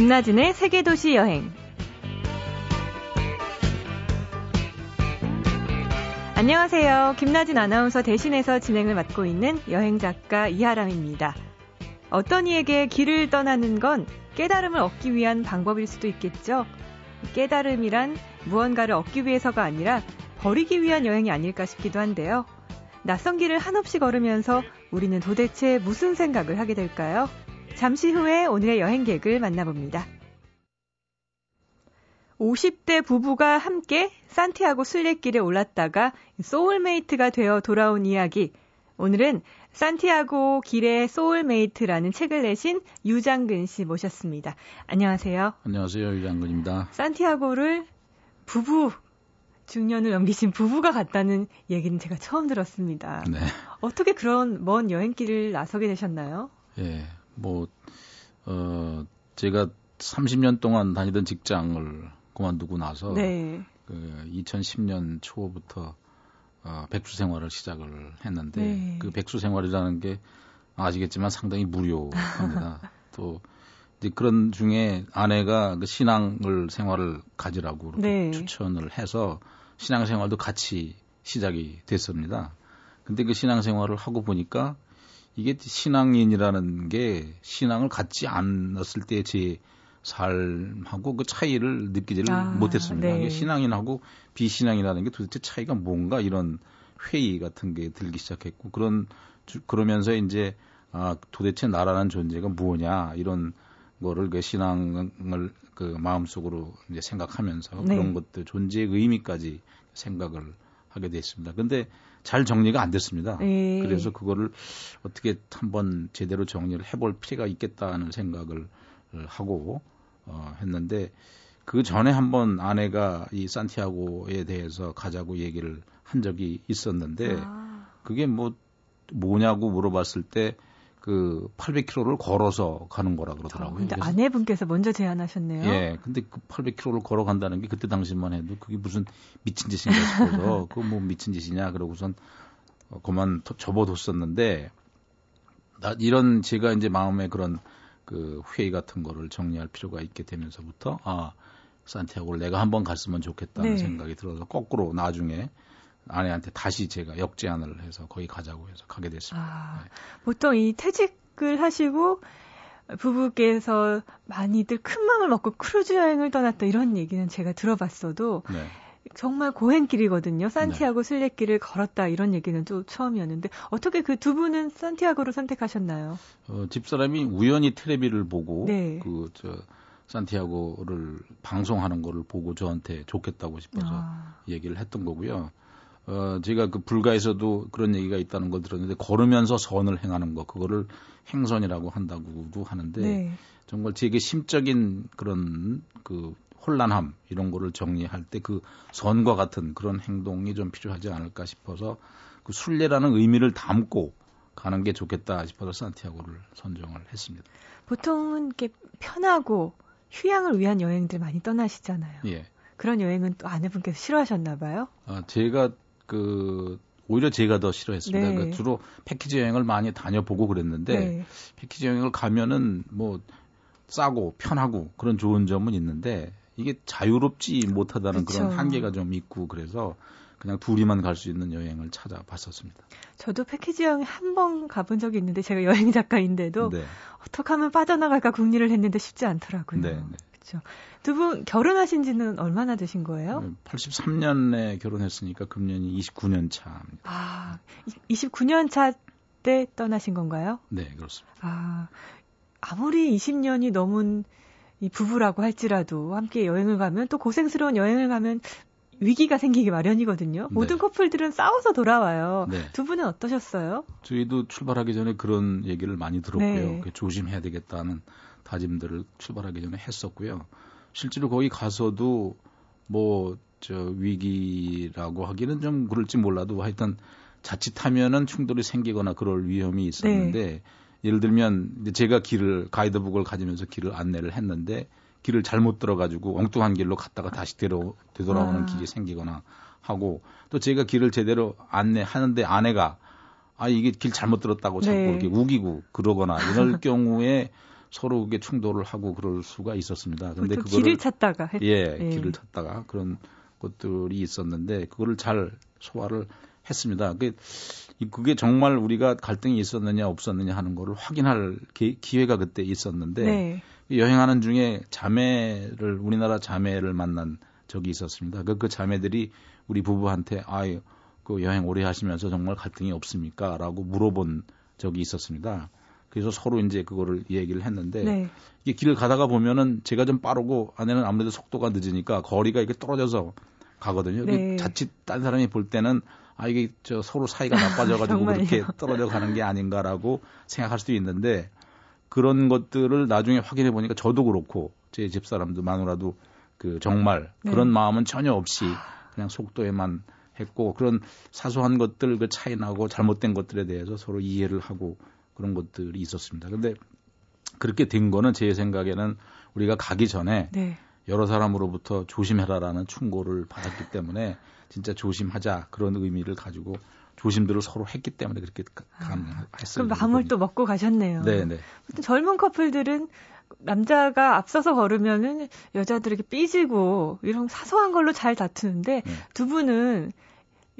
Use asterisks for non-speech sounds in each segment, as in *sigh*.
김나진의 세계도시 여행. 안녕하세요. 김나진 아나운서 대신해서 진행을 맡고 있는 여행작가 이하람입니다. 어떤 이에게 길을 떠나는 건 깨달음을 얻기 위한 방법일 수도 있겠죠. 깨달음이란 무언가를 얻기 위해서가 아니라 버리기 위한 여행이 아닐까 싶기도 한데요. 낯선 길을 한없이 걸으면서 우리는 도대체 무슨 생각을 하게 될까요? 잠시 후에 오늘의 여행객을 만나봅니다. 50대 부부가 함께 산티아고 순례길에 올랐다가 soulmate가 되어 돌아온 이야기. 오늘은 산티아고 길의 소울메이트라는 책을 내신 유장근 씨 모셨습니다. 안녕하세요. 안녕하세요. 유장근입니다. 산티아고를 부부 중년을 넘기신 부부가 갔다는 얘기는 제가 처음 들었습니다. 네. 어떻게 그런 먼 여행길을 나서게 되셨나요? 예, 뭐, 어, 제가 30년 동안 다니던 직장을 그만두고 나서 네. 그 2010년 초부터 어, 백수 생활을 시작을 했는데 네. 그 백수 생활이라는 게 아시겠지만 상당히 무료합니다. *laughs* 또 이제 그런 중에 아내가 그 신앙을 생활을 가지라고 네. 추천을 해서 신앙 생활도 같이 시작이 됐습니다. 근데 그 신앙 생활을 하고 보니까 이게 신앙인이라는 게 신앙을 갖지 않았을 때 제 삶하고 그 차이를 느끼지를 아, 못했습니다. 네. 신앙인하고 비신앙이라는 게 도대체 차이가 뭔가 이런 회의 같은 게 들기 시작했고 그런 그러면서 이제 아 도대체 나라는 존재가 뭐냐 이런 거를 그 신앙을 그 마음속으로 이제 생각하면서 네. 그런 것들 존재의 의미까지 생각을 하게 됐습니다. 근데 잘 정리가 안 됐습니다. 네. 그래서 그거를 어떻게 한번 제대로 정리를 해볼 필요가 있겠다는 생각을 하고 어, 했는데 그 전에 한번 아내가 이 산티아고에 대해서 가자고 얘기를 한 적이 있었는데 아. 그게 뭐 뭐냐고 물어봤을 때 그 800km를 걸어서 가는 거라 그러더라고요. 근데 아내분께서 먼저 제안하셨네요. 예. 근데 그 800km를 걸어간다는 게 그때 당시만 해도 그게 무슨 미친 짓인가 싶어서 *laughs* 그거 뭐 미친 짓이냐 그러고선 어, 그만 접어뒀었는데 나 이런 제가 이제 마음에 그런 그 회의 같은 거를 정리할 필요가 있게 되면서부터 아 산티아고를 내가 한번 갔으면 좋겠다는 네. 생각이 들어서 거꾸로 나중에 아내한테 다시 제가 역제안을 해서 거기 가자고 해서 가게 됐습니다. 아, 네. 보통 이 퇴직을 하시고 부부께서 많이들 큰 마음을 먹고 크루즈 여행을 떠났다 이런 얘기는 제가 들어봤어도 네. 정말 고행길이거든요. 산티아고 네. 순례길을 걸었다 이런 얘기는 또 처음이었는데 어떻게 그 두 분은 산티아고를 선택하셨나요? 어, 집사람이 우연히 텔레비를 보고 네. 그저 산티아고를 방송하는 거를 보고 저한테 좋겠다고 싶어서 아. 얘기를 했던 거고요. 어, 제가 그 불가에서도 그런 얘기가 있다는 걸 들었는데 걸으면서 선을 행하는 거 그거를 행선이라고 한다고도 하는데 네. 정말 제게 심적인 그런 그 혼란함 이런 거를 정리할 때 그 선과 같은 그런 행동이 좀 필요하지 않을까 싶어서 그 순례라는 의미를 담고 가는 게 좋겠다 싶어서 산티아고를 선정을 했습니다. 보통은 이렇게 편하고 휴양을 위한 여행들 많이 떠나시잖아요. 예. 그런 여행은 또 아내분께서 싫어하셨나 봐요? 아, 제가 그 오히려 제가 더 싫어했습니다. 네. 그러니까 주로 패키지 여행을 많이 다녀보고 그랬는데 네. 패키지 여행을 가면은 뭐 싸고 편하고 그런 좋은 점은 있는데 이게 자유롭지 못하다는 그쵸. 그런 한계가 좀 있고 그래서 그냥 둘이만 갈 수 있는 여행을 찾아봤었습니다. 저도 패키지 여행 한 번 가본 적이 있는데 제가 여행 작가인데도 네. 어떻게 하면 빠져나갈까 궁리를 했는데 쉽지 않더라고요. 네, 네. 그렇죠. 두 분 결혼하신 지는 얼마나 되신 거예요? 83년에 결혼했으니까 금년이 29년 차입니다. 아, 29년 차 때 떠나신 건가요? 네, 그렇습니다. 아, 아무리 20년이 넘은 이 부부라고 할지라도 함께 여행을 가면 또 고생스러운 여행을 가면 위기가 생기기 마련이거든요. 네. 모든 커플들은 싸워서 돌아와요. 네. 두 분은 어떠셨어요? 저희도 출발하기 전에 그런 얘기를 많이 들었고요. 네. 조심해야 되겠다는 다짐들을 출발하기 전에 했었고요. 실제로 거기 가서도 뭐 저 위기라고 하기는 좀 그럴지 몰라도 하여튼 자칫하면은 충돌이 생기거나 그럴 위험이 있었는데 네. 예를 들면 제가 길을 가이드북을 가지면서 길을 안내를 했는데 길을 잘못 들어가지고 엉뚱한 길로 갔다가 다시 되로, 되돌아오는 아. 길이 생기거나 하고 또 제가 길을 제대로 안내하는데 아내가 아 이게 길 잘못 들었다고 자꾸 네. 이렇게 우기고 그러거나 이럴 *laughs* 경우에 서로 그게 충돌을 하고 그럴 수가 있었습니다. 근데 그거를 길을 찾다가 했... 예, 예, 길을 찾다가 그런 것들이 있었는데 그거를 잘 소화를 했습니다. 그게 그게 정말 우리가 갈등이 있었느냐 없었느냐 하는 거를 확인할 기, 회가 그때 있었는데 네. 여행하는 중에 자매를 우리나라 자매를 만난 적이 있었습니다. 그, 그 자매들이 우리 부부한테 아유 그 여행 오래 하시면서 정말 갈등이 없습니까?라고 물어본 적이 있었습니다. 그래서 서로 이제 그거를 얘기를 했는데 네. 이게 길을 가다가 보면은 제가 좀 빠르고 아내는 아무래도 속도가 늦으니까 거리가 이렇게 떨어져서 가거든요. 네. 자칫 딴 사람이 볼 때는 아 이게 저 서로 사이가 *laughs* 나빠져가지고 그렇게 떨어져 가는 게 아닌가라고 생각할 수도 있는데 그런 것들을 나중에 확인해 보니까 저도 그렇고 제 집 사람도 마누라도 그 정말 네. 그런 마음은 전혀 없이 그냥 속도에만 했고 그런 사소한 것들 그 차이 나고 잘못된 것들에 대해서 서로 이해를 하고 그런 것들이 있었습니다. 근데 그렇게 된 거는 제 생각에는 우리가 가기 전에 네. 여러 사람으로부터 조심해라라는 충고를 받았기 때문에 진짜 조심하자 그런 의미를 가지고 조심들을 서로 했기 때문에 그렇게 가능했어요. 그럼 마음을 또 먹고 가셨네요. 네, 네. 젊은 커플들은 남자가 앞서서 걸으면은 여자들에게 삐지고 이런 사소한 걸로 잘 다투는데 네. 두 분은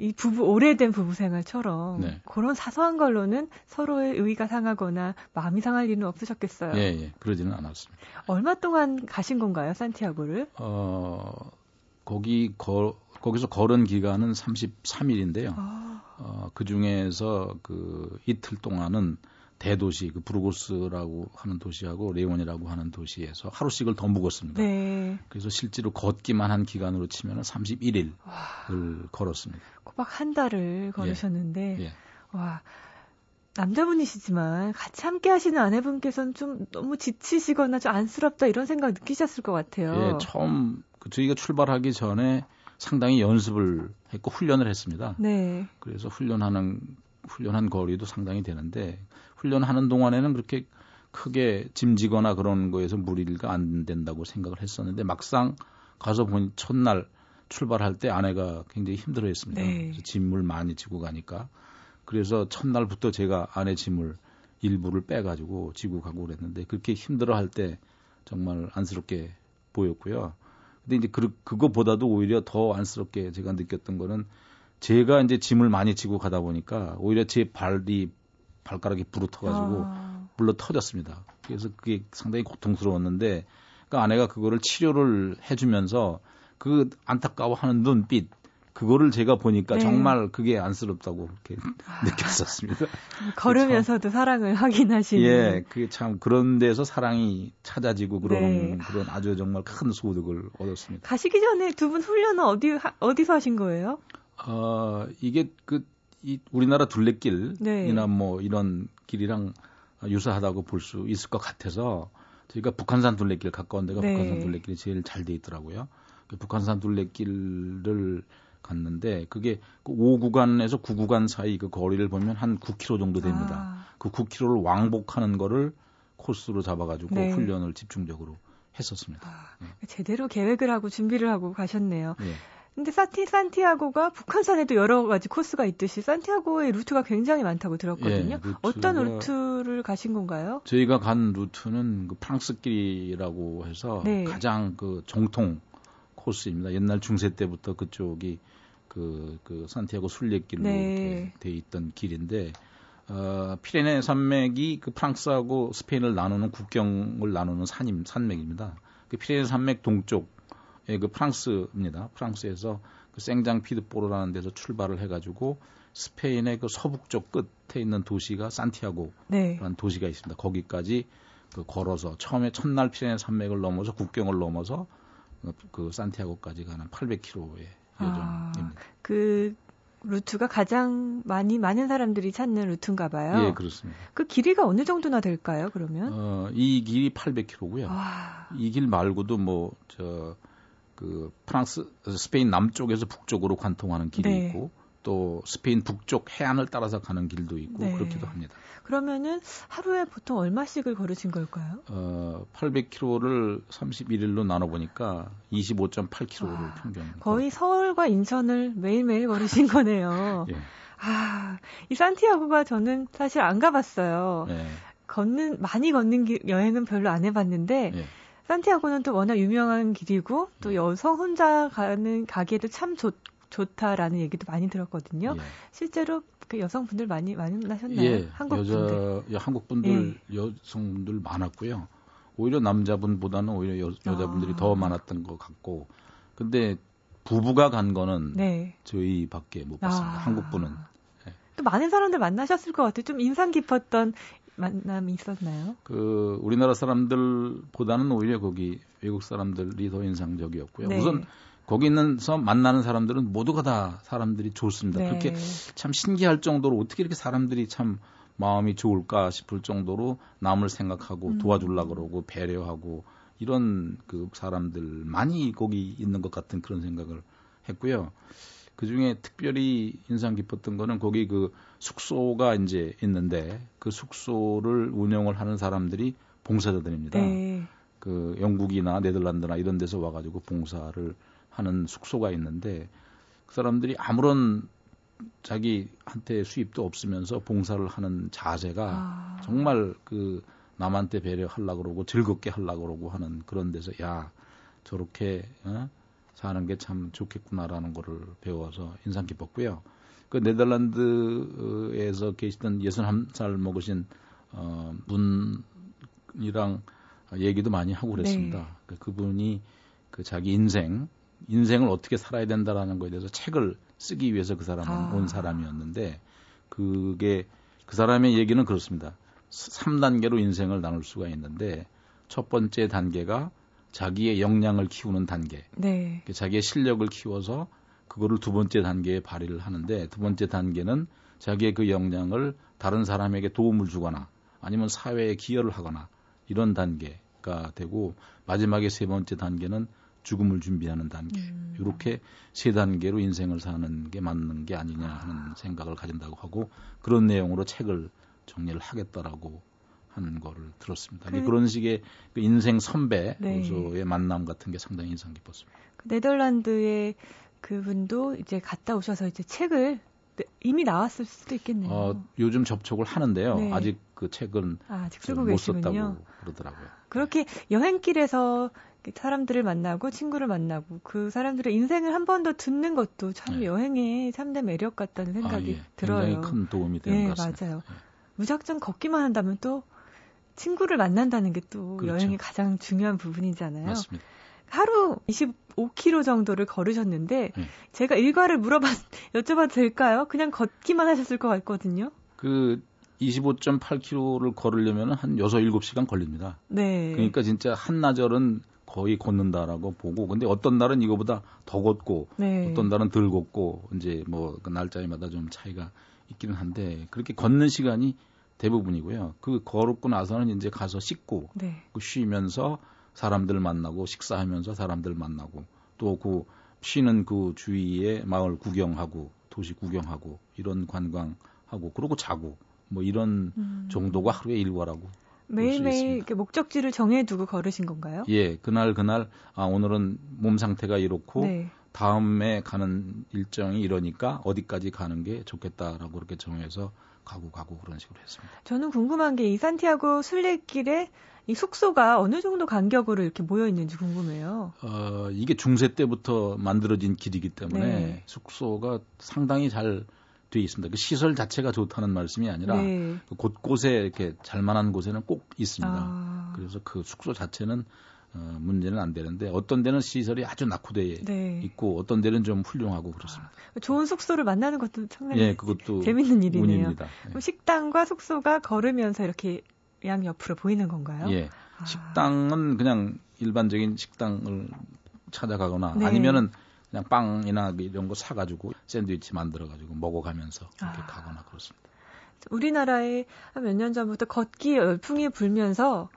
이 부부 오래된 부부 생활처럼 네. 그런 사소한 걸로는 서로의 의의가 상하거나 마음이 상할 일은 없으셨겠어요. 예, 예. 그러지는 않았습니다. 얼마 동안 가신 건가요, 산티아고를? 어, 거기 거, 거기서 걸은 기간은 33일인데요. 아. 어, 그 중에서 그 이틀 동안은 대도시 그 브루고스라고 하는 도시하고 레온이라고 하는 도시에서 하루씩을 더 묵었습니다. 네. 그래서 실제로 걷기만 한 기간으로 치면 31일을 와. 걸었습니다. 꼬박 한 달을 걸으셨는데 예. 예. 와 남자분이시지만 같이 함께 하시는 아내분께서는 좀 너무 지치시거나 좀 안쓰럽다 이런 생각 느끼셨을 것 같아요. 예, 처음 그 저희가 출발하기 전에 상당히 연습을 했고 훈련을 했습니다. 네. 그래서 훈련하는 훈련한 거리도 상당히 되는데 훈련하는 동안에는 그렇게 크게 짐지거나 그런 거에서 무리가 안 된다고 생각을 했었는데 막상 가서 보니 첫날 출발할 때 아내가 굉장히 힘들어했습니다. 네. 그래서 짐을 많이 지고 가니까 그래서 첫날부터 제가 아내 짐을 일부를 빼가지고 지고 가고 그랬는데 그렇게 힘들어할 때 정말 안쓰럽게 보였고요. 근데 이제 그, 그거보다도 오히려 더 안쓰럽게 제가 느꼈던 거는 제가 이제 짐을 많이 지고 가다 보니까 오히려 제 발이 발가락이 부러터가지고 아. 물러 터졌습니다. 그래서 그게 상당히 고통스러웠는데 그 아내가 그거를 치료를 해주면서 그 안타까워하는 눈빛 그거를 제가 보니까 네. 정말 그게 안쓰럽다고 그렇게 아. *laughs* 느꼈었습니다. *laughs* 걸으면서도 사랑을 확인하시는. 예, 그게 참 그런 데서 사랑이 찾아지고 그런 네. 그런 아주 정말 큰 소득을 얻었습니다. 가시기 전에 두 분 훈련은 어디 어디서 하신 거예요? 어 이게 그 이 우리나라 둘레길이나 네. 뭐 이런 길이랑 유사하다고 볼 수 있을 것 같아서 저희가 북한산 둘레길 가까운 데가 네. 북한산 둘레길이 제일 잘 돼 있더라고요. 그 북한산 둘레길을 갔는데 그게 그 5구간에서 9구간 사이 그 거리를 보면 한 9km 정도 됩니다. 아. 그 9km를 왕복하는 거를 코스로 잡아가지고 네. 훈련을 집중적으로 했었습니다. 아, 네. 제대로 계획을 하고 준비를 하고 가셨네요. 네. 근데 사티 산티아고가 북한산에도 여러 가지 코스가 있듯이 산티아고의 루트가 굉장히 많다고 들었거든요. 예, 어떤 루트를 가신 건가요? 저희가 간 루트는 그 프랑스길이라고 해서 네. 가장 그 정통 코스입니다. 옛날 중세 때부터 그쪽이 그, 그 산티아고 순례길로 네. 돼 있던 길인데 어, 피레네 산맥이 그 프랑스하고 스페인을 나누는 국경을 나누는 산임 산맥입니다. 그 피레네 산맥 동쪽에 그 프랑스입니다. 프랑스에서 그 생장 피드보르라는 데서 출발을 해가지고 스페인의 그 서북쪽 끝에 있는 도시가 산티아고라는 네. 도시가 있습니다. 거기까지 그 걸어서 처음에 첫날 피레네 산맥을 넘어서 국경을 넘어서 그 산티아고까지 가는 800km의 여정입니다. 아, 그 루트가 가장 많이 많은 사람들이 찾는 루트인가 봐요. 예, 그렇습니다. 그 길이가 어느 정도나 될까요, 그러면? 어, 이 길이 800km고요. 이 길 말고도 뭐저 그 프랑스 스페인 남쪽에서 북쪽으로 관통하는 길이 네. 있고 또 스페인 북쪽 해안을 따라서 가는 길도 있고 네. 그렇기도 합니다. 그러면은 하루에 보통 얼마씩을 걸으신 걸까요? 어, 800km를 31일로 나눠 보니까 25.8km를 아, 평균. 거의 서울과 인천을 매일매일 걸으신 *laughs* 거네요. 예. 아, 이 산티아고가 저는 사실 안 가봤어요. 네. 걷는 많이 걷는 길, 여행은 별로 안 해봤는데 예. 산티아고는 또 워낙 유명한 길이고 또 예. 여성 혼자 가는 가기에도 참 좋, 좋다라는 얘기도 많이 들었거든요. 예. 실제로 그 여성분들 많이 만나셨나요? 예, 한국 여자 분들. 예, 한국 분들 예. 여성분들 많았고요. 오히려 남자분보다는 오히려 여, 여자분들이 아. 더 많았던 것 같고, 근데 부부가 간 거는 네. 저희밖에 못 봤습니다. 아. 한국 분은. 예. 또 많은 사람들 만나셨을 것 같아요. 좀 인상 깊었던 만남이 있었나요? 그 우리나라 사람들보다는 오히려 거기 외국 사람들이 더 인상적이었고요. 네. 우선 거기 있는서 만나는 사람들은 모두가 다 사람들이 좋습니다. 네. 그렇게 참 신기할 정도로 어떻게 이렇게 사람들이 참 마음이 좋을까 싶을 정도로 남을 생각하고 음. 도와주려 그러고 배려하고 이런 그 사람들 많이 거기 있는 것 같은 그런 생각을 했고요. 그 중에 특별히 인상 깊었던 거는 거기 그 숙소가 이제 있는데 그 숙소를 운영을 하는 사람들이 봉사자들입니다. 네. 그 영국이나 네덜란드나 이런 데서 와가지고 봉사를 하는 숙소가 있는데 그 사람들이 아무런 자기한테 수입도 없으면서 봉사를 하는 자세가 아. 정말 그 남한테 배려하려고 그러고 즐겁게 하려고 그러고 하는 그런 데서 야 저렇게 어? 사는 게 참 좋겠구나라는 거를 배워서 인상 깊었고요. 그 네덜란드에서 계시던 61살 먹으신 어, 분이랑 얘기도 많이 하고 그랬습니다. 네. 그 그분이 그 자기 인생 인생을 어떻게 살아야 된다라는 거에 대해서 책을 쓰기 위해서 그 사람은 아. 온 사람이었는데 그게 그 사람의 얘기는 그렇습니다. 3단계로 인생을 나눌 수가 있는데 첫 번째 단계가 자기의 역량을 키우는 단계. 네. 자기의 실력을 키워서 그거를 두 번째 단계에 발휘를 하는데 두 번째 단계는 자기의 그 역량을 다른 사람에게 도움을 주거나 아니면 사회에 기여를 하거나 이런 단계가 되고 마지막에 세 번째 단계는 죽음을 준비하는 단계. 음. 이렇게 세 단계로 인생을 사는 게 맞는 게 아니냐 하는 생각을 가진다고 하고 그런 내용으로 책을 정리를 하겠다라고 하는 거를 들었습니다. 그, 그런 식의 그 인생 선배 네. 의 만남 같은 게 상당히 인상 깊었습니다. 그 네덜란드의 그분도 이제 갔다 오셔서 이제 책을 이미 나왔을 수도 있겠네요. 어, 요즘 접촉을 하는데요. 네. 아직 그 책은 아, 아직 쓰고 못 썼다고 그러더라고요. 그렇게 여행길에서 사람들을 만나고 친구를 만나고 그 사람들의 인생을 한 번 더 듣는 것도 참 네. 여행의 참된 매력 같다는 생각이 아, 예. 들어요. 굉장히 큰 도움이 되는 네, 것 같습니다. 맞아요. 네. 무작정 걷기만 한다면 또 친구를 만난다는 게또 그렇죠. 여행의 가장 중요한 부분이잖아요. 맞습니다. 하루 25km 정도를 걸으셨는데 네. 제가 일과를 물어봤 *laughs* 여쭤봐도 될까요? 그냥 걷기만 하셨을 것 같거든요. 그 25.8km를 걸으려면 한 6, 7시간 걸립니다. 네. 그러니까 진짜 한나절은 거의 걷는다라고 보고 근데 어떤 날은 이거보다 더 걷고 네. 어떤 날은 덜 걷고 이제 뭐 그 날짜마다 좀 차이가 있기는 한데 그렇게 걷는 시간이 대부분이고요. 그 걸었고 나서는 이제 가서 씻고 네. 그 쉬면서 사람들 만나고 식사하면서 사람들 만나고 또 그 쉬는 그 주위에 마을 구경하고 도시 구경하고 이런 관광하고 그러고 자고 뭐 이런 음. 정도가 하루의 일과라고 매일매일 이렇게 목적지를 정해두고 걸으신 건가요? 예, 그날 그날 아 오늘은 몸 상태가 이렇고 네. 다음에 가는 일정이 이러니까 어디까지 가는 게 좋겠다라고 그렇게 정해서 가고 가고 그런 식으로 했습니다. 저는 궁금한 게 이 산티아고 순례길에 이 숙소가 어느 정도 간격으로 이렇게 모여 있는지 궁금해요. 어, 이게 중세 때부터 만들어진 길이기 때문에 네. 숙소가 상당히 잘 돼 있습니다. 그 시설 자체가 좋다는 말씀이 아니라 네. 그 곳곳에 이렇게 잘만한 곳에는 꼭 있습니다. 아. 그래서 그 숙소 자체는 어, 문제는 안 되는데 어떤 데는 시설이 아주 낙후돼 네. 있고 어떤 데는 좀 훌륭하고 그렇습니다. 아, 좋은 숙소를 만나는 것도 상당히 예, 그것도 재밌는 일이네요. 운입니다. 예. 식당과 숙소가 걸으면서 이렇게 양 옆으로 보이는 건가요? 예. 아. 식당은 그냥 일반적인 식당을 찾아가거나 네. 아니면은 그냥 빵이나 이런 거 사가지고 샌드위치 만들어가지고 먹어가면서 이렇게 아. 가거나 그렇습니다. 우리나라에 한몇년 전부터 걷기 열풍이 불면서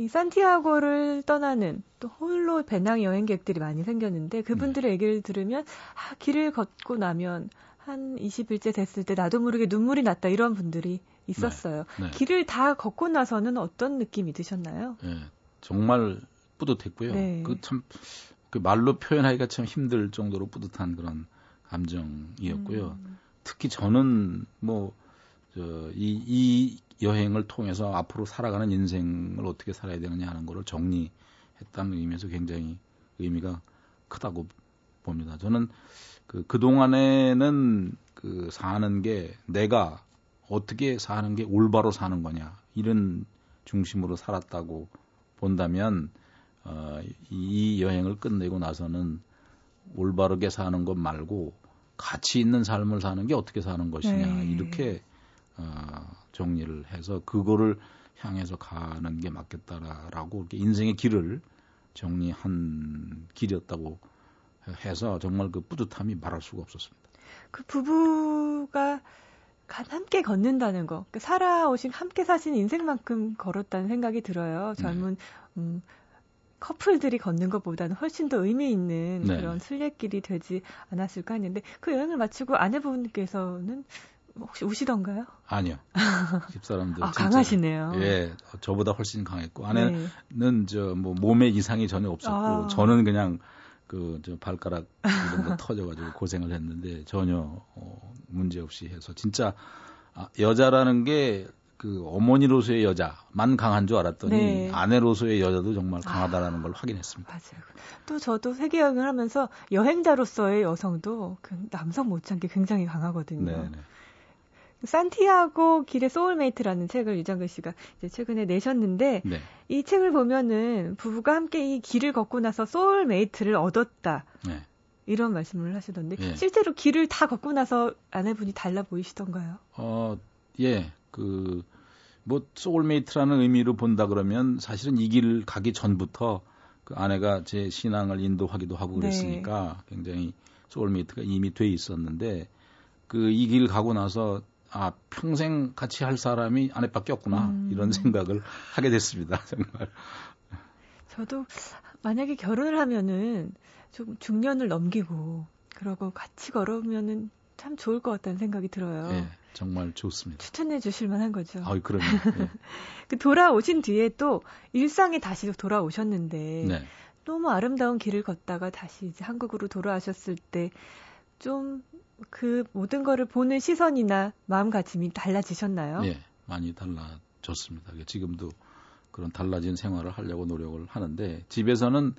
이 산티아고를 떠나는 또 홀로 배낭 여행객들이 많이 생겼는데 그분들의 네. 얘기를 들으면 아, 길을 걷고 나면 한 20일째 됐을 때 나도 모르게 눈물이 났다 이런 분들이 있었어요. 네. 네. 길을 다 걷고 나서는 어떤 느낌이 드셨나요? 네, 정말 뿌듯했고요. 네. 그참 그 말로 표현하기가 참 힘들 정도로 뿌듯한 그런 감정이었고요. 음. 특히 저는 뭐 저, 이, 이 여행을 통해서 앞으로 살아가는 인생을 어떻게 살아야 되느냐 하는 거를 정리했다는 의미에서 굉장히 의미가 크다고 봅니다. 저는 그, 그동안에는 그 사는 게 내가 어떻게 사는 게 올바로 사는 거냐 이런 중심으로 살았다고 본다면 어, 이 여행을 끝내고 나서는 올바르게 사는 것 말고 가치 있는 삶을 사는 게 어떻게 사는 것이냐 네. 이렇게 어, 정리를 해서 그거를 향해서 가는 게 맞겠다라고 이렇게 인생의 길을 정리한 길이었다고 해서 정말 그 뿌듯함이 말할 수가 없었습니다. 그 부부가 함께 걷는다는 거, 그 살아오신 함께 사신 인생만큼 걸었다는 생각이 들어요. 젊은 네. 음, 커플들이 걷는 것보다는 훨씬 더 의미 있는 네. 그런 순례길이 되지 않았을까 했는데 그 여행을 마치고 아내분께서는 혹시 우시던가요? 아니요. *laughs* 집사람들 아, 강하시네요. 예, 저보다 훨씬 강했고 아내는 네. 저뭐 몸에 이상이 전혀 없었고 아. 저는 그냥 그 저 발가락 이런 거 *laughs* 터져가지고 고생을 했는데 전혀 어, 문제 없이 해서 진짜 아, 여자라는 게 그 어머니로서의 여자만 강한 줄 알았더니 네. 아내로서의 여자도 정말 강하다라는 아, 걸 확인했습니다. 맞아요. 또 저도 세계 여행을 하면서 여행자로서의 여성도 그 남성 못지않게 굉장히 강하거든요. 네, 네. 산티아고 길의 소울메이트라는 책을 유장근 씨가 이제 최근에 내셨는데 네. 이 책을 보면은 부부가 함께 이 길을 걷고 나서 soulmate를 얻었다. 네. 이런 말씀을 하시던데 예. 실제로 길을 다 걷고 나서 아내분이 달라 보이시던가요? 어, 예. 그 뭐 soulmate라는 의미로 본다 그러면 사실은 이 길을 가기 전부터 그 아내가 제 신앙을 인도하기도 하고 네. 그랬으니까 네. 굉장히 소울메이트가 이미 돼 있었는데 그 이 길 가고 나서 아 평생 같이 할 사람이 아내밖에 없구나 음. 이런 생각을 하게 됐습니다 *laughs* 정말. 저도 만약에 결혼을 하면은 좀 중년을 넘기고 그러고 같이 걸으면은 참 좋을 것 같다는 생각이 들어요. 네, 정말 좋습니다. 추천해 주실 만한 거죠. 아, 그럼요. 네. *laughs* 그 돌아오신 뒤에 또 일상에 다시 돌아오셨는데 네. 너무 아름다운 길을 걷다가 다시 이제 한국으로 돌아오셨을 때 좀 그 모든 거를 보는 시선이나 마음가짐이 달라지셨나요? 네, 많이 달라졌습니다. 지금도 그런 달라진 생활을 하려고 노력을 하는데 집에서는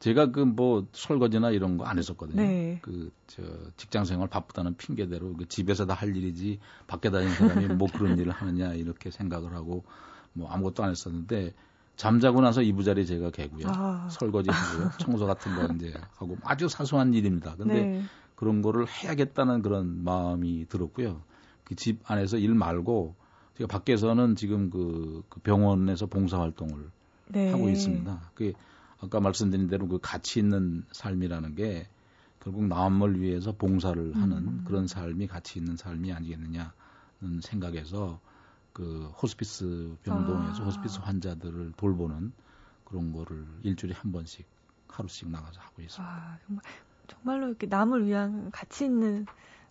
제가 그 뭐 설거지나 이런 거 안 했었거든요. 네. 그저 직장 생활 바쁘다는 핑계대로 그 집에서 다 할 일이지 밖에 다니는 사람이 뭐 그런 일을 하느냐 이렇게 생각을 하고 뭐 아무것도 안 했었는데 잠자고 나서 이부자리 제가 개고요. 아. 설거지 하고요. 청소 같은 거 이제 하고 아주 사소한 일입니다. 근데 네. 그런 거를 해야겠다는 그런 마음이 들었고요. 그 집 안에서 일 말고 제가 밖에서는 지금 그, 그 병원에서 봉사 활동을 네. 하고 있습니다. 그 아까 말씀드린 대로 그 가치 있는 삶이라는 게 결국 남을 위해서 봉사를 하는 음. 그런 삶이 가치 있는 삶이 아니겠느냐는 생각에서 그 호스피스 병동에서 아. 호스피스 환자들을 돌보는 그런 거를 일주일에 한 번씩 하루씩 나가서 하고 있습니다. 아, 정말 정말로 이렇게 남을 위한 가치 있는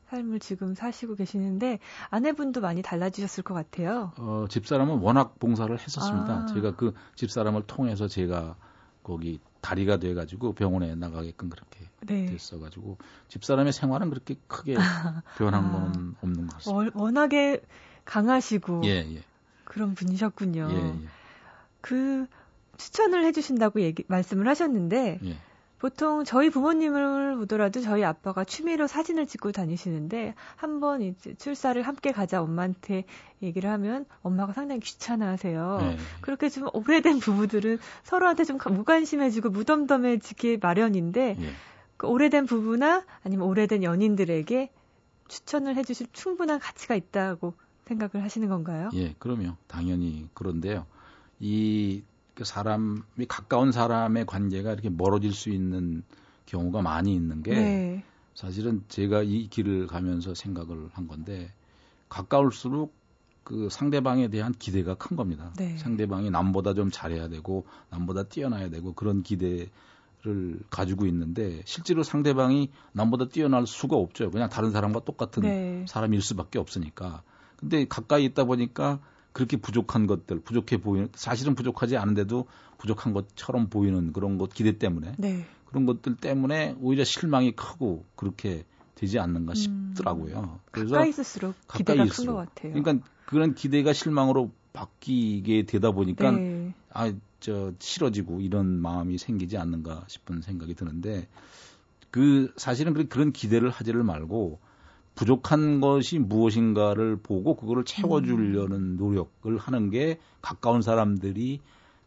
삶을 지금 사시고 계시는데 아내분도 많이 달라지셨을 것 같아요. 어, 집사람은 워낙 봉사를 했었습니다. 아. 제가 그 집사람을 통해서 제가 거기 다리가 돼가지고 병원에 나가게끔 그렇게 네. 됐어가지고 집사람의 생활은 그렇게 크게 *laughs* 변한 아. 건 없는 것 같습니다. 워낙에 강하시고 예, 예. 그런 분이셨군요. 예, 예. 그 추천을 해주신다고 얘기 말씀을 하셨는데 예. 보통 저희 부모님을 보더라도 저희 아빠가 취미로 사진을 찍고 다니시는데 한번 이제 출사를 함께 가자 엄마한테 얘기를 하면 엄마가 상당히 귀찮아하세요. 네. 그렇게 좀 오래된 부부들은 서로한테 좀 무관심해지고 무덤덤해지기 마련인데 네. 그 오래된 부부나 아니면 오래된 연인들에게 추천을 해주실 충분한 가치가 있다고 생각을 하시는 건가요? 예, 그럼요. 당연히 그런데요. 이그 사람이 가까운 사람의 관계가 이렇게 멀어질 수 있는 경우가 많이 있는 게 네. 사실은 제가 이 길을 가면서 생각을 한 건데 가까울수록 그 상대방에 대한 기대가 큰 겁니다. 네. 상대방이 남보다 좀 잘해야 되고 남보다 뛰어나야 되고 그런 기대를 가지고 있는데 실제로 상대방이 남보다 뛰어날 수가 없죠. 그냥 다른 사람과 똑같은 네. 사람일 수밖에 없으니까. 근데 가까이 있다 보니까 그렇게 부족한 것들, 부족해 보이는 사실은 부족하지 않은데도 부족한 것처럼 보이는 그런 것 기대 때문에 네. 그런 것들 때문에 오히려 실망이 크고 그렇게 되지 않는가 음. 싶더라고요. 음, 그래서 가까이 있을수록 기대가 큰 것 같아요. 그러니까 그런 기대가 실망으로 바뀌게 되다 보니까 네. 아저 싫어지고 이런 마음이 생기지 않는가 싶은 생각이 드는데 그 사실은 그런 기대를 하지를 말고 부족한 것이 무엇인가를 보고 그거를 채워주려는 음. 노력을 하는 게 가까운 사람들이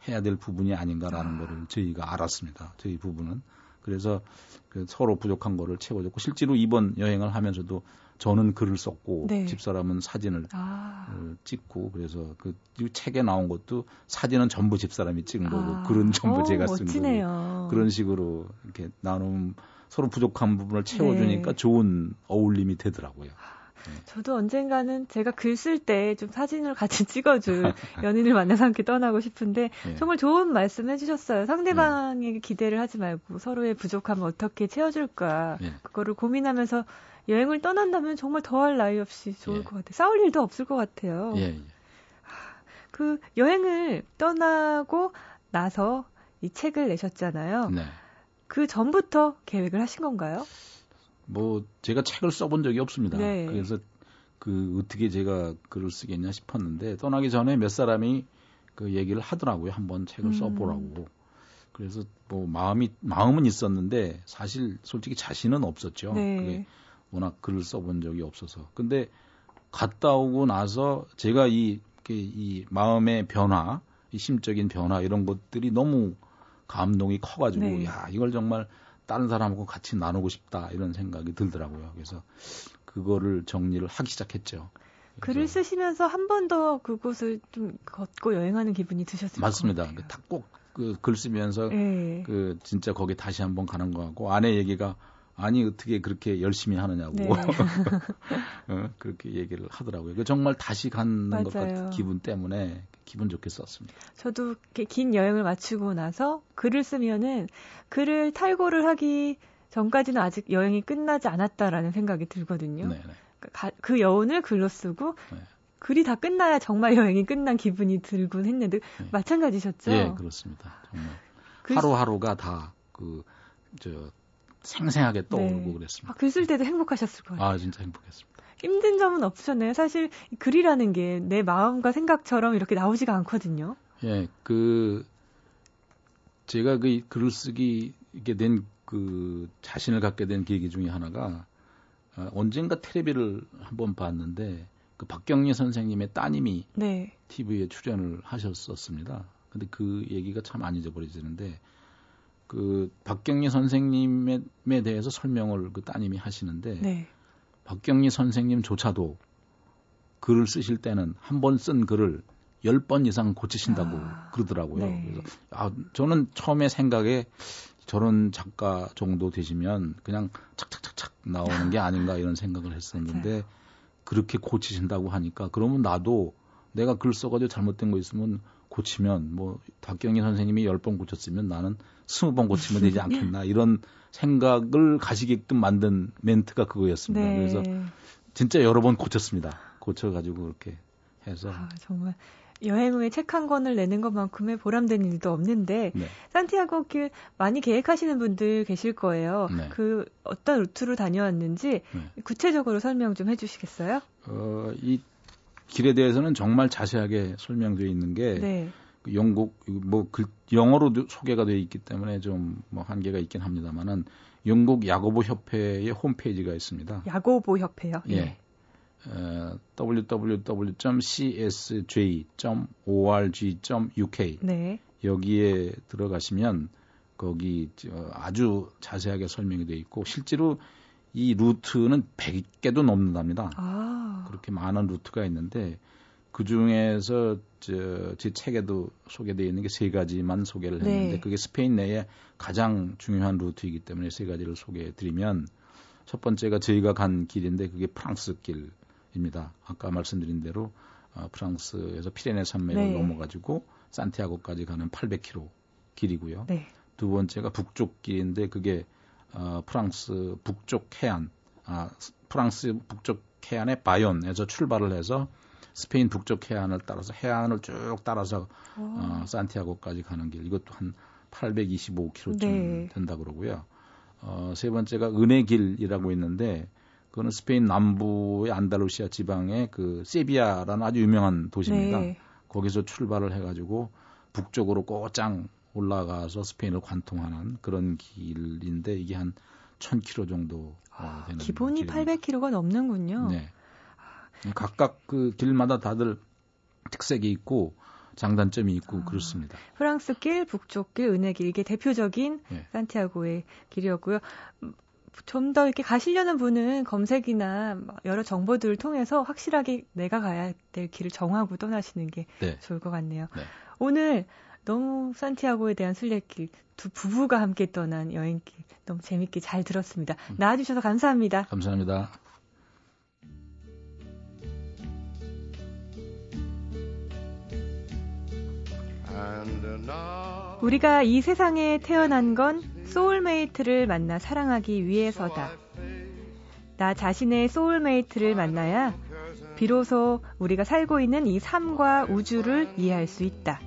해야 될 부분이 아닌가라는 아. 거를 저희가 알았습니다. 저희 부부는. 그래서 그 서로 부족한 거를 채워줬고 실제로 이번 여행을 하면서도 저는 글을 썼고 네. 집사람은 사진을 아. 어, 찍고 그래서 그 책에 나온 것도 사진은 전부 집사람이 찍은 거고 아. 글은 전부 오, 제가 쓴 멋지네요. 거고 그런 식으로 이렇게 나눔 서로 부족한 부분을 채워주니까 네. 좋은 어울림이 되더라고요. 네. 저도 언젠가는 제가 글 쓸 때 좀 사진을 같이 *laughs* 찍어줄 연인을 만나서 함께 떠나고 싶은데 네. 정말 좋은 말씀 해주셨어요. 상대방에게 네. 기대를 하지 말고 서로의 부족함을 어떻게 채워줄까 네. 그거를 고민하면서 여행을 떠난다면 정말 더할 나위 없이 좋을 예. 것 같아요. 싸울 일도 없을 것 같아요. 예, 예. 그 여행을 떠나고 나서 이 책을 내셨잖아요. 네. 그 전부터 계획을 하신 건가요? 뭐 제가 책을 써본 적이 없습니다. 네. 그래서 그 어떻게 제가 글을 쓰겠냐 싶었는데 떠나기 전에 몇 사람이 그 얘기를 하더라고요. 한번 책을 음. 써보라고. 그래서 뭐 마음이 마음은 있었는데 사실 솔직히 자신은 없었죠. 네. 그게 워낙 글을 써본 적이 없어서. 근데 갔다 오고 나서 제가 이, 이 마음의 변화, 이 심적인 변화 이런 것들이 너무 감동이 커가지고 네. 야 이걸 정말 다른 사람하고 같이 나누고 싶다 이런 생각이 들더라고요. 그래서 그거를 정리를 하기 시작했죠. 글을 쓰시면서 한 번 더 그곳을 좀 걷고 여행하는 기분이 드셨을 맞습니다. 것 같아요. 딱꼭그 글 쓰면서 네. 그 진짜 거기 다시 한번 가는 거 같고 아내 얘기가 아니 어떻게 그렇게 열심히 하느냐고 네. *laughs* 어, 그렇게 얘기를 하더라고요. 그 정말 다시 가는 맞아요. 것 같은 기분 때문에 기분 좋게 썼습니다. 저도 긴 여행을 마치고 나서 글을 쓰면은 글을 탈고를 하기 전까지는 아직 여행이 끝나지 않았다라는 생각이 들거든요. 네네. 그, 그 여운을 글로 쓰고 네. 글이 다 끝나야 정말 여행이 끝난 기분이 들곤 했는데 네. 마찬가지셨죠? 예, 그렇습니다. 정말 글... 하루하루가 다 그 저 생생하게 떠오르고 네. 그랬습니다. 아, 글쓸 때도 행복하셨을 거예요. 아, 진짜 행복했습니다. 힘든 점은 없으셨나요? 사실 글이라는 게 내 마음과 생각처럼 이렇게 나오지가 않거든요. 예, 그 제가 그 글을 쓰기 이게 된 그 자신을 갖게 된 계기 중에 하나가 어, 언젠가 텔레비를 한번 봤는데 그 박경리 선생님의 따님이 네. TV에 출연을 하셨었습니다. 근데 그 얘기가 참 안 잊어버려지는데 그 박경리 선생님에 대해서 설명을 그 따님이 하시는데 네. 박경리 선생님조차도 글을 쓰실 때는 한 번 쓴 글을 10번 이상 고치신다고 아, 그러더라고요. 네. 그래서 아, 저는 처음에 생각에 저런 작가 정도 되시면 그냥 착착착착 나오는 게 아닌가 이런 생각을 했었는데 그렇게 고치신다고 하니까 그러면 나도 내가 글 써가지고 잘못된 거 있으면 고치면 뭐 박경희 선생님이 10번 고쳤으면 나는 20번 고치면 되지 않겠나 이런 생각을 가시게끔 만든 멘트가 그거였습니다. 네. 그래서 진짜 여러 번 고쳤습니다. 고쳐가지고 그렇게 해서. 아, 정말 여행 후에 책 한 권을 내는 것만큼의 보람된 일도 없는데 네. 산티아고 길 많이 계획하시는 분들 계실 거예요. 네. 그 어떤 루트로 다녀왔는지 네. 구체적으로 설명 좀 해주시겠어요? 어, 이 길에 대해서는 정말 자세하게 설명되어 있는 게 네. 그 영국 뭐그 영어로 소개가 되어 있기 때문에 좀 뭐 한계가 있긴 합니다만은 영국 야고보 협회의 홈페이지가 있습니다. 야고보 협회요? 예. 네. 어, www.csj.org.uk 네. 여기에 들어가시면 거기 아주 자세하게 설명이 되어 있고 실제로 이 루트는 100개도 넘는답니다. 아. 그렇게 많은 루트가 있는데 그 중에서 저, 제 책에도 소개되어 있는 게 세 가지만 소개를 했는데 네. 그게 스페인 내에 가장 중요한 루트이기 때문에 세 가지를 소개해 드리면 첫 번째가 저희가 간 길인데 그게 프랑스 길입니다. 아까 말씀드린 대로 어, 프랑스에서 피레네 산맥을 네. 넘어가지고 산티아고까지 가는 800km 길이고요. 네. 두 번째가 북쪽 길인데 그게 어, 프랑스 북쪽 해안, 아, 프랑스 북쪽 해안의 바이온에서 출발을 해서 스페인 북쪽 해안을 따라서 해안을 쭉 따라서 어, 산티아고까지 가는 길 이것도 한 825km쯤 네. 된다 그러고요. 어, 세 번째가 은혜길이라고 있는데 그거는 스페인 남부의 안달루시아 지방의 그 세비야라는 아주 유명한 도시입니다. 네. 거기서 출발을 해가지고 북쪽으로 꼬짱 올라가서 스페인을 관통하는 그런 길인데 이게 한 1000km 정도 아, 되는 기본이 길입니다. 800km가 넘는군요. 네. 각각 그 길마다 다들 특색이 있고 장단점이 있고 아, 그렇습니다. 프랑스 길, 북쪽 길, 은혜 길 이게 대표적인 네. 산티아고의 길이었고요. 좀 더 이렇게 가시려는 분은 검색이나 여러 정보들을 통해서 확실하게 내가 가야 될 길을 정하고 떠나시는 게 네. 좋을 것 같네요. 네. 오늘 너무 산티아고에 대한 순례길 두 부부가 함께 떠난 여행길 너무 재밌게 잘 들었습니다. 음. 나와주셔서 감사합니다. 감사합니다. 우리가 이 세상에 태어난 건 소울메이트를 만나 사랑하기 위해서다. 나 자신의 soulmate를 만나야 비로소 우리가 살고 있는 이 삶과 우주를 이해할 수 있다.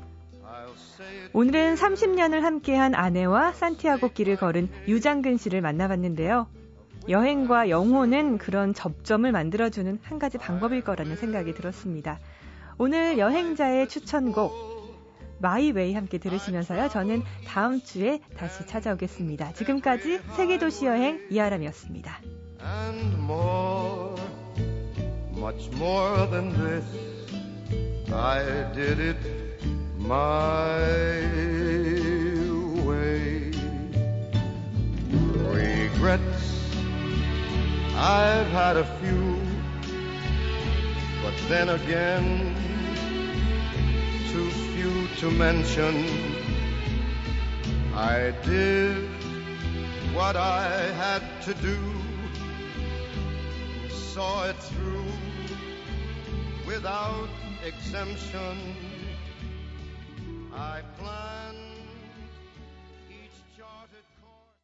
오늘은 30년을 함께한 아내와 산티아고 길을 걸은 유장근 씨를 만나봤는데요. 여행과 영혼은 그런 접점을 만들어주는 한 가지 방법일 거라는 생각이 들었습니다. 오늘 여행자의 추천곡 My Way 함께 들으시면서요. 저는 다음 주에 다시 찾아오겠습니다. 지금까지 세계도시 여행 이하람이었습니다. And more, much more than this, I did it my way. Regrets, I've had a few, but then again, too to mention I did what I had to do, saw it through without exemption. I planned.